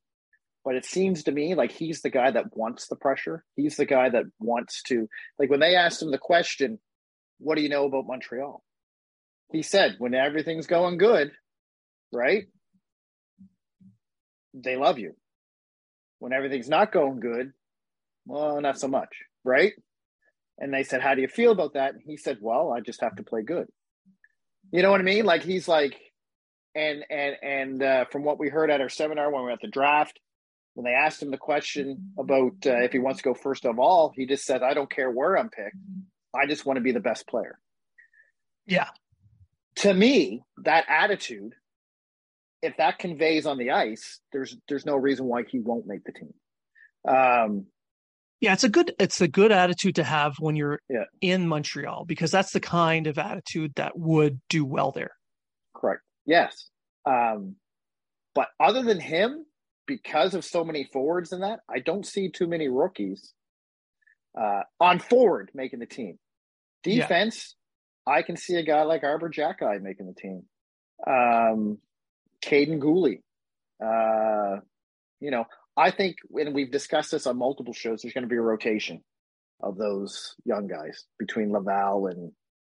but it seems to me like he's the guy that wants the pressure. He's the guy that wants to, like, when they asked him the question, what do you know about Montreal? He said, when everything's going good, right? They love you. When everything's not going good, well, not so much, right? And they said, How do you feel about that? And he said, Well, I just have to play good. You know what I mean? Like he's like, and and and uh, from what we heard at our seminar when we were at the draft, when they asked him the question about uh, if he wants to go first of all, he just said, "I don't care where I'm picked. I just want to be the best player." Yeah. To me, that attitude, if that conveys on the ice, there's there's no reason why he won't make the team. Um, Yeah, it's a good it's a good attitude to have when you're Yeah. in Montreal because that's the kind of attitude that would do well there. Correct. Yes. Um, but other than him, because of so many forwards in that, I don't see too many rookies uh, on forward making the team. Yeah. Defense, I can see a guy like Arber Xhekaj making the team. Um, Kaiden Guhle. Uh, you know, I think, and we've discussed this on multiple shows, there's going to be a rotation of those young guys between Laval and,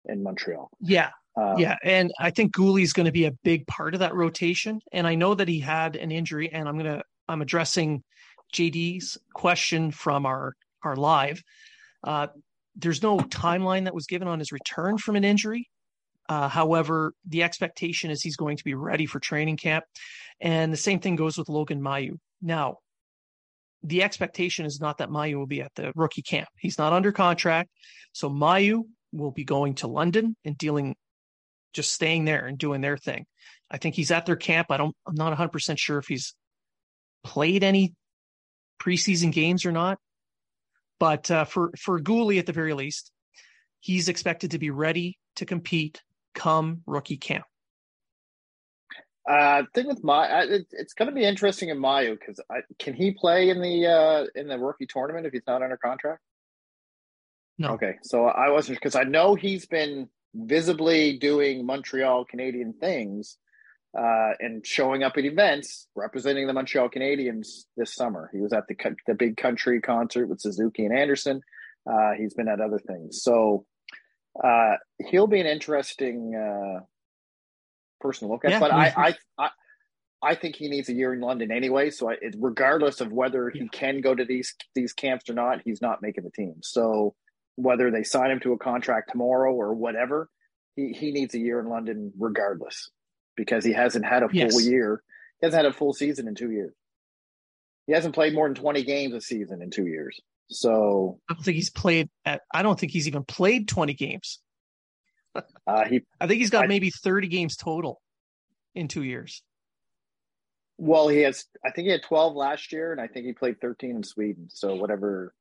and Montreal. Yeah, Um, yeah, and I think Guhle's going to be a big part of that rotation. And I know that he had an injury, and I'm gonna I'm addressing JD's question from our our live. Uh, there's no timeline that was given on his return from an injury. Uh, however, the expectation is he's going to be ready for training camp, and the same thing goes with Logan Mailloux. Now, the expectation is not that Mailloux will be at the rookie camp. He's not under contract, so Mailloux will be going to London and dealing just staying there and doing their thing. I think he's at their camp. I don't, I'm not 100% sure if he's played any preseason games or not. But uh, for, for Guhle, at the very least, he's expected to be ready to compete come rookie camp. Uh, thing with my, it, it's going to be interesting in Mailloux because can he play in the uh, in the rookie tournament if he's not under contract? No. Okay, so I wasn't because I know he's been visibly doing Montreal Canadian things uh, and showing up at events representing the Montreal Canadiens this summer. He was at the the big country concert with Suzuki and Anderson. Uh, he's been at other things, so uh, he'll be an interesting uh, person to look at. Yeah, but I. I, I, I think he needs a year in London anyway. So I, it, regardless of whether he can go to these these camps or not, he's not making the team. So whether they sign him to a contract tomorrow or whatever, he, he needs a year in London regardless because he hasn't had a full Yes. year. He hasn't had a full season in two years. He hasn't played more than 20 games a season in two years. So I don't think he's played at, I don't think he's even played 20 games. <laughs> uh, he, I think he's got I- maybe 30 games total in two years. well, he has, I think he had 12 last year and I think he played 13 in Sweden. So whatever,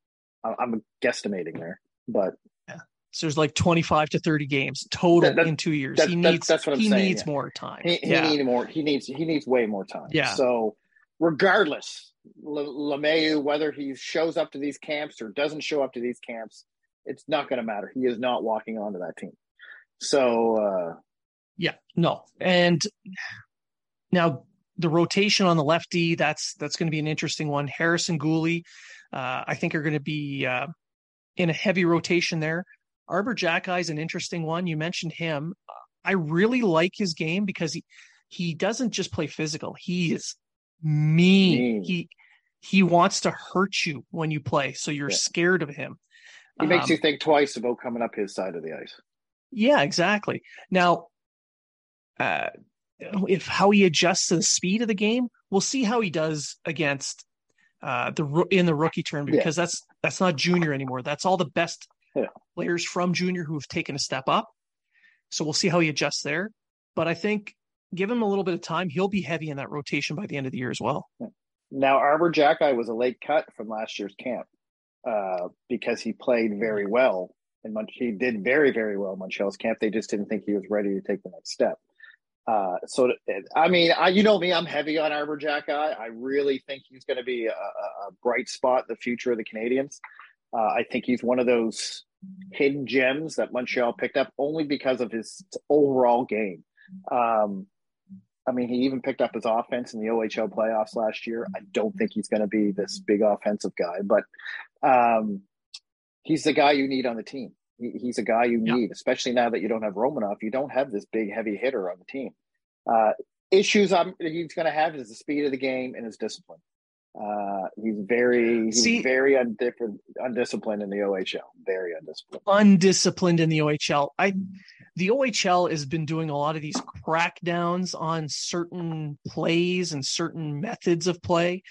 I'm guesstimating there, but yeah. So there's like 25 to 30 games total That- that- in two years. that- he needs, that's what I'm he saying, needs yeah. more time. He, he yeah. need more. He needs he needs way more time. Yeah. So regardless, Mailloux, whether he shows up to these camps or doesn't show up to these camps, it's not going to matter. He is not walking onto that team. So uh, Yeah, no. And now the rotation on the lefty, that's that's going to be an interesting one. Harrison Guhle, uh, I think are going to be uh, in a heavy rotation there. Arber Xhekaj is an interesting one. You mentioned him. I really like his game because he he doesn't just play physical. He is mean. Mean. He he wants to hurt you when you play, so you're Yeah. scared of him. he makes Um, you think twice about coming up his side of the ice. Yeah, exactly. Now, uh, if how he adjusts to the speed of the game. We'll see how he does against uh, the in the rookie term because yeah. that's that's not junior anymore. That's all the best yeah. players from junior who have taken a step up. So we'll see how he adjusts there. But I think give him a little bit of time, he'll be heavy in that rotation by the end of the year as well. Now, Arber Xhekaj was a late cut from last year's camp uh, because he played very well and he did very, very well in Montreal's camp. They just didn't think he was ready to take the next step. Uh, so, I mean, I, you know me, I'm heavy on Arber Xhekaj. I I really think he's going to be a, a, bright spot the future of the Canadiens. Uh, I think he's one of those hidden gems that Montreal picked up only because of his overall game. Um, I mean, he even picked up his offense in the OHL playoffs last year. I don't think he's going to be this big offensive guy, but um, he's the guy you need on the team. He, he's a guy you yeah. need, especially now that you don't have Romanov. You don't have this big, heavy hitter on the team. Uh, issues I'm, he's going to have is the speed of the game and his discipline. Uh, he's very he's See, very undifferent, undisciplined in the OHL. Very undisciplined. Undisciplined in the OHL. I the OHL has been doing a lot of these crackdowns on certain plays and certain methods of play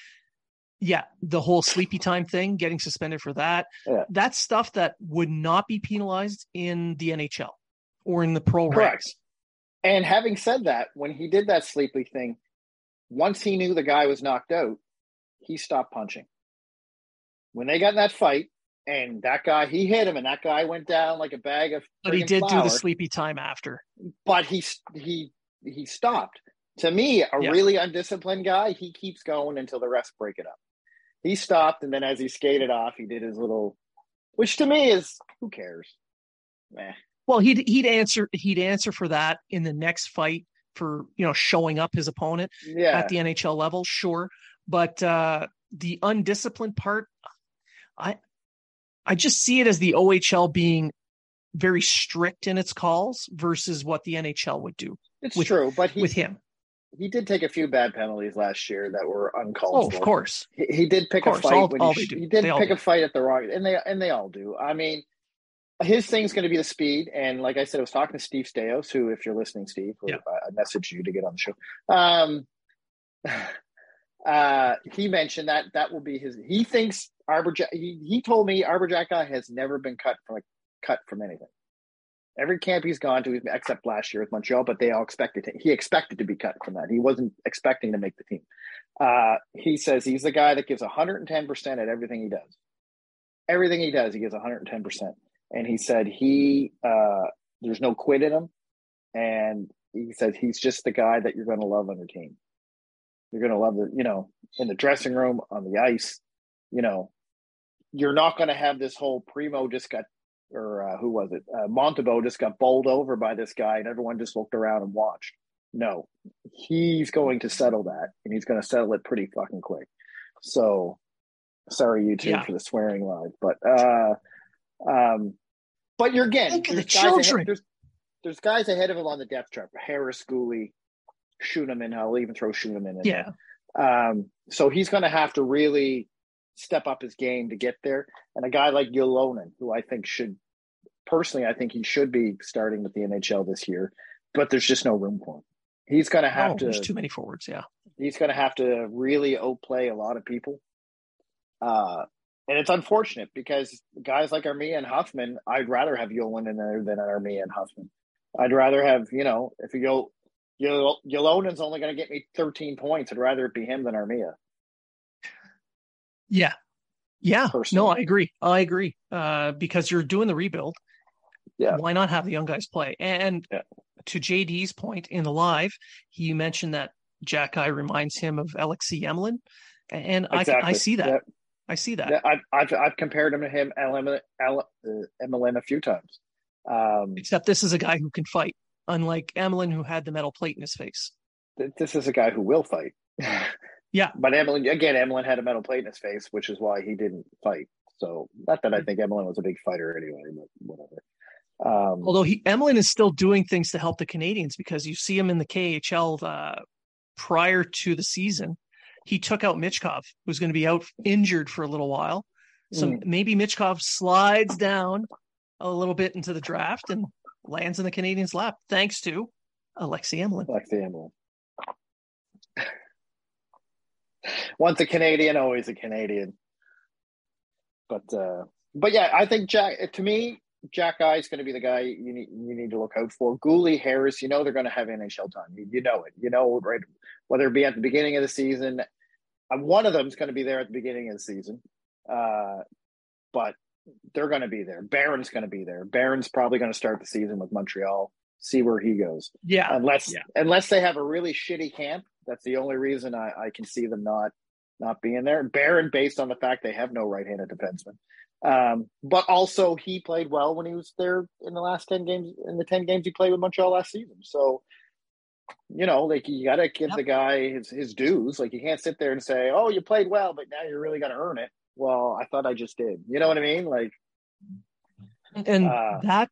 yeah, the whole sleepy time thing, getting suspended for that. Yeah. That's stuff that would not be penalized in the NHL or in the pro Correct. ranks. And having said that, when he did that sleepy thing, once he knew the guy was knocked out, he stopped punching. When they got in that fight, and that guy he hit him, and that guy went down like a bag of. But he did flour, do the sleepy time after. But he he he stopped. To me, a yeah. really undisciplined guy, he keeps going until the rest break it up he stopped, and then as he skated off, he did his little, which to me is who cares, Meh. Well, he'd he'd answer he'd answer for that in the next fight for you know showing up his opponent yeah. at the NHL level, sure. But uh, the undisciplined part, I I just see it as the OHL being very strict in its calls versus what the NHL would do. It's with, true, but he, with him, he did take a few bad penalties last year that were uncalled oh, for. of course. He, he did pick a fight all, when all he, he, did they pick a fight at the wrong and they and they all do. I mean, his thing's going to be the speed, and like I said, I was talking to Steve Staios, who, if you're listening, Steve, yeah. I messaged you to get on the show. Um, uh, he mentioned that that will be his. He thinks Arber. He, he told me Arber Xhekaj has never been cut from a cut from anything. Every camp he's gone to, except last year with Montreal, but they all expected to, he expected to be cut from that. He wasn't expecting to make the team. Uh, he says he's the guy that gives 110% at everything he does. Everything he does, he gives 110%. And he said he, uh, there's no quit in him. And he said he's just the guy that you're going to love on your team. You're going to love the, you know, in the dressing room, on the ice, you know, you're not going to have this whole Primeau just got or uh, who was it? Uh, Montembeault just got bowled over by this guy, and everyone just looked around and watched. No, he's going to settle that, and he's going to settle it pretty fucking quick. So, sorry YouTube yeah. for the swearing live, but uh, um, but you're again, Look the children. Ahead, there's there's guys ahead of him on the depth chart. Harris, Guhle, Schueneman. I'll even throw Schueneman in. Yeah. Um, so he's going to have to really step up his game to get there. And a guy like Ylönen, who I think should personally, I think he should be starting with the NHL this year, but there's just no room for him. He's going to have oh, to. There's too many forwards. Yeah, he's going to have to really outplay a lot of people. Uh, and it's unfortunate because guys like Armia and Hoffman, I'd rather have Ylönen in there than Armia and Hoffman. I'd rather have, you know, if you go, Ylönen's only going to get me 13 points. I'd rather it be him than Armia. Yeah. Yeah. Personally. No, I agree. I agree. Uh, because you're doing the rebuild. Yeah. Why not have the young guys play? And yeah. to JD's point in the live, he mentioned that Xhekaj reminds him of Alexei Emelin. And exactly. I, I see that. Yeah. I see that. Yeah, I've, I've, I've, compared him to him, Emelin, Emelin a few times. Um, Except this is a guy who can fight, unlike Emelin, who had the metal plate in his face. This is a guy who will fight. <laughs> Yeah. But Emelin, again, Emelin had a metal plate in his face, which is why he didn't fight. So, not that I think Emelin was a big fighter anyway, but whatever. Um, Although he, Emelin is still doing things to help the Canadians because you see him in the KHL uh, prior to the season. He took out Michkov, who's going to be out injured for a little while. So mm. maybe Michkov slides down a little bit into the draft and lands in the Canadian's lap, thanks to Alexei Emelin. Alexei Emelin. Once a Canadian, always a Canadian. But uh, but yeah, I think Jack. To me, Xhekaj is going to be the guy you need you need to look out for. Guhle Harris, you know they're going to have NHL time. You, you know it. You know right whether it be at the beginning of the season, uh, one of them is going to be there at the beginning of the season. Uh, but they're going to be there. Barron's going to be there. Barron's probably going to start the season with Montreal. See where he goes. Yeah, unless yeah. unless they have a really shitty camp. That's the only reason I, I can see them not not being there. Barron, based on the fact they have no right-handed defenseman, um, but also he played well when he was there in the last ten games. In the ten games he played with Montreal last season, so you know, like you got to give yep. the guy his his dues. Like you can't sit there and say, "Oh, you played well, but now you're really going to earn it." Well, I thought I just did. You know what I mean? Like, and uh, that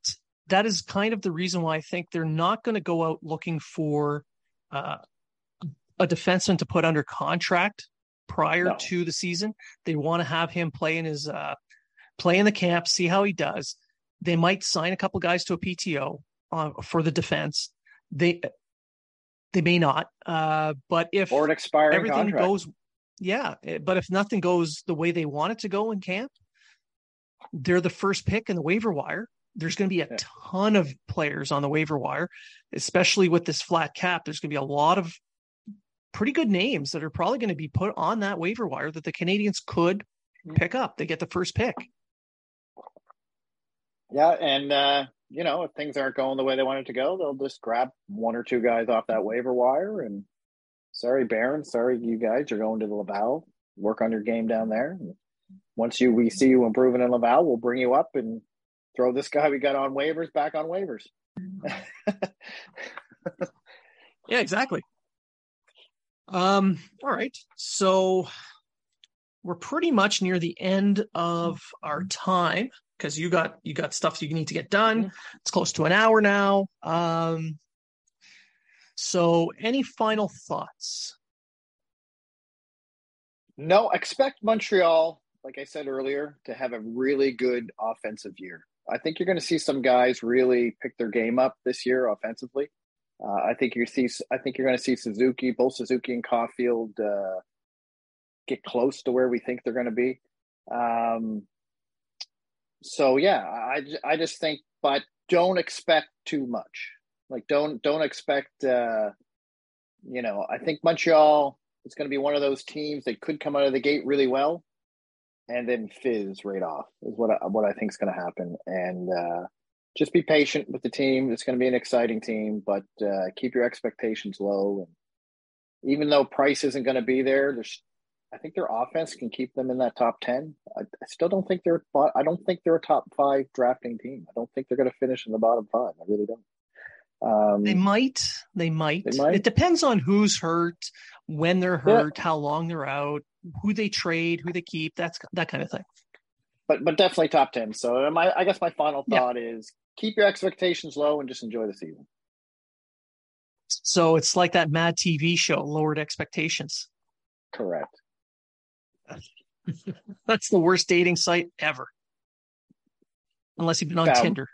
that is kind of the reason why I think they're not going to go out looking for uh, a defenseman to put under contract prior no. to the season. They want to have him play in his uh, play in the camp, see how he does. They might sign a couple guys to a PTO uh, for the defense. They they may not, uh, but if or an expiring everything contract. goes, yeah. Eh, but if nothing goes the way they want it to go in camp, they're the first pick in the waiver wire. There's going to be a yeah. ton of players on the waiver wire, especially with this flat cap. There's going to be a lot of pretty good names that are probably going to be put on that waiver wire that the Canadians could pick up. They get the first pick. Yeah, and uh, you know, if things aren't going the way they want it to go, they'll just grab one or two guys off that waiver wire. And sorry, Barron, sorry, you guys, you're going to the Laval. Work on your game down there. Once you we see you improving in Laval, we'll bring you up and throw this guy we got on waivers back on waivers. <laughs> yeah, exactly. Um, all right. So we're pretty much near the end of our time because you got you got stuff you need to get done. It's close to an hour now. Um, so any final thoughts? No, expect Montreal, like I said earlier, to have a really good offensive year. I think you're going to see some guys really pick their game up this year offensively. Uh, I think you see. I think you're going to see Suzuki, both Suzuki and Caufield, uh, get close to where we think they're going to be. Um, so yeah, I I just think, but don't expect too much. Like don't don't expect. Uh, you know, I think Montreal is going to be one of those teams that could come out of the gate really well, and then fizz right off is what I, what I think is going to happen. And uh, just be patient with the team. It's going to be an exciting team, but uh, keep your expectations low. And even though Price isn't going to be there, there's, I think their offense can keep them in that top ten. I, I still don't think they're. I don't think they're a top five drafting team. I don't think they're going to finish in the bottom five. I really don't. Um, they might. They might. They might. It depends on who's hurt, when they're hurt, yeah. how long they're out, who they trade, who they keep. That's that kind of thing but but definitely top ten. So my I guess my final thought yeah. is keep your expectations low and just enjoy the season. So it's like that Mad TV show, lowered expectations. Correct. <laughs> That's the worst dating site ever. Unless you've been on yeah. Tinder.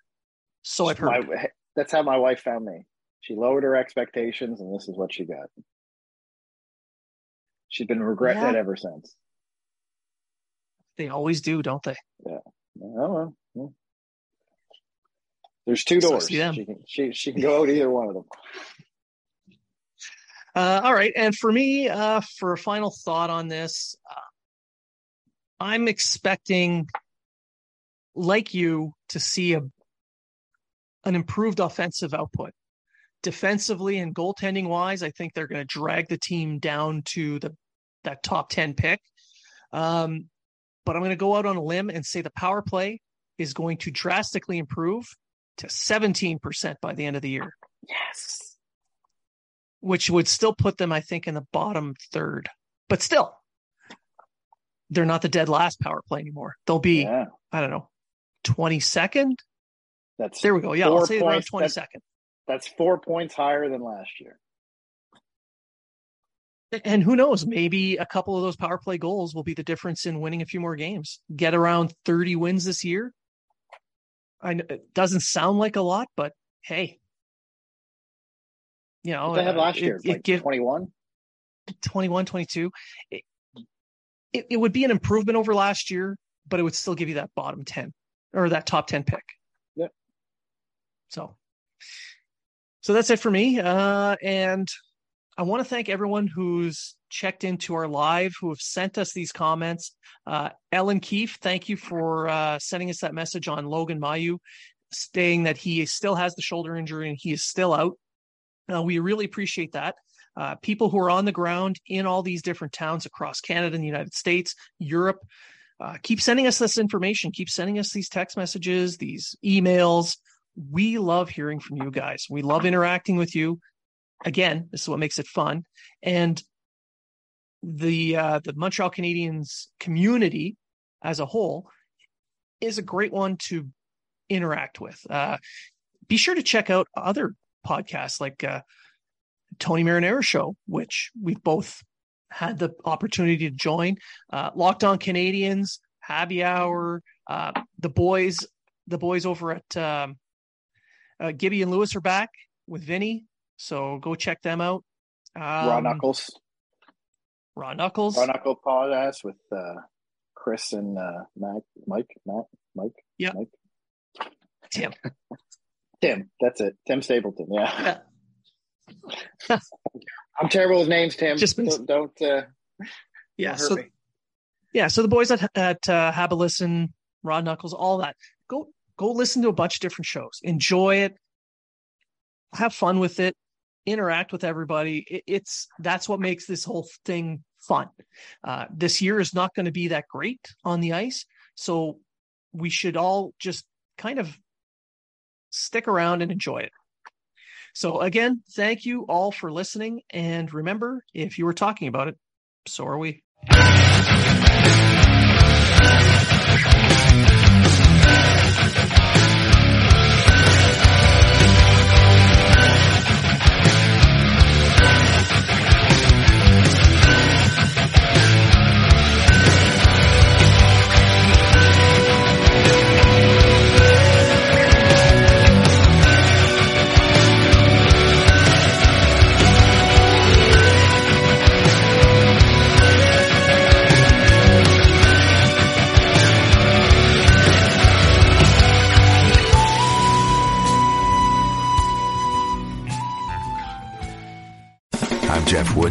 So I've heard. My, that's how my wife found me. She lowered her expectations, and this is what she got. She's been regretting yeah. it ever since. They always do, don't they? Yeah. Oh, well. There's two doors. she can she she can go out either one of them. <laughs> Uh, all right, and for me, uh, for a final thought on this, uh, I'm expecting, like you, to see a an improved offensive output. Defensively and goaltending wise, I think they're going to drag the team down to the that top ten pick. Um, but I'm going to go out on a limb and say the power play is going to drastically improve to 17% by the end of the year. Yes. Which would still put them, I think, in the bottom third. But still, they're not the dead last power play anymore. They'll be, yeah. I don't know, 22nd? That's there we go. Yeah, I'll say points, around 22nd. That's, that's four points higher than last year. And who knows? Maybe a couple of those power play goals will be the difference in winning a few more games. Get around 30 wins this year. I know it doesn't sound like a lot, but hey, you know, what they had uh, last year, it, like 21. 21, 22, it, it, it would be an improvement over last year, but it would still give you that bottom 10 or that top 10 pick. So, so that's it for me. Uh, and I want to thank everyone who's checked into our live, who have sent us these comments. Uh, Ellen Keefe, thank you for uh, sending us that message on Logan Mailloux, saying that he still has the shoulder injury and he is still out. Uh, we really appreciate that. Uh, people who are on the ground in all these different towns across Canada and the United States, Europe, uh, keep sending us this information. Keep sending us these text messages, these emails. We love hearing from you guys. We love interacting with you again, this is what makes it fun. And the uh, the Montreal Canadiens community as a whole is a great one to interact with. Uh, be sure to check out other podcasts like uh, Tony Marinaro Show, which we've both had the opportunity to join. Uh, Locked On Canadiens, Happy Hour, uh, the boys, the boys over at um, uh, Gibby and Lewis are back with Vinny. So go check them out. Um, Raw Knuckles. Raw Knuckles. Raw Knuckle podcast with uh, Chris and uh, Mac, Mike, Matt, Mike. Yeah. Mike. Tim. <laughs> Tim. That's it. Tim Stapleton. Yeah. yeah. <laughs> I'm terrible with names, Tim. Just don't. don't uh, yeah. Don't so. Me. Yeah. So the boys at at uh, Have a Listen, Raw Knuckles, all that. Go go listen to a bunch of different shows. Enjoy it. Have fun with it interact with everybody. it's that's what makes this whole thing fun. Uh, this year is not going to be that great on the ice, so we should all just kind of stick around and enjoy it. So again, thank you all for listening, and remember, if you were talking about it, so are we.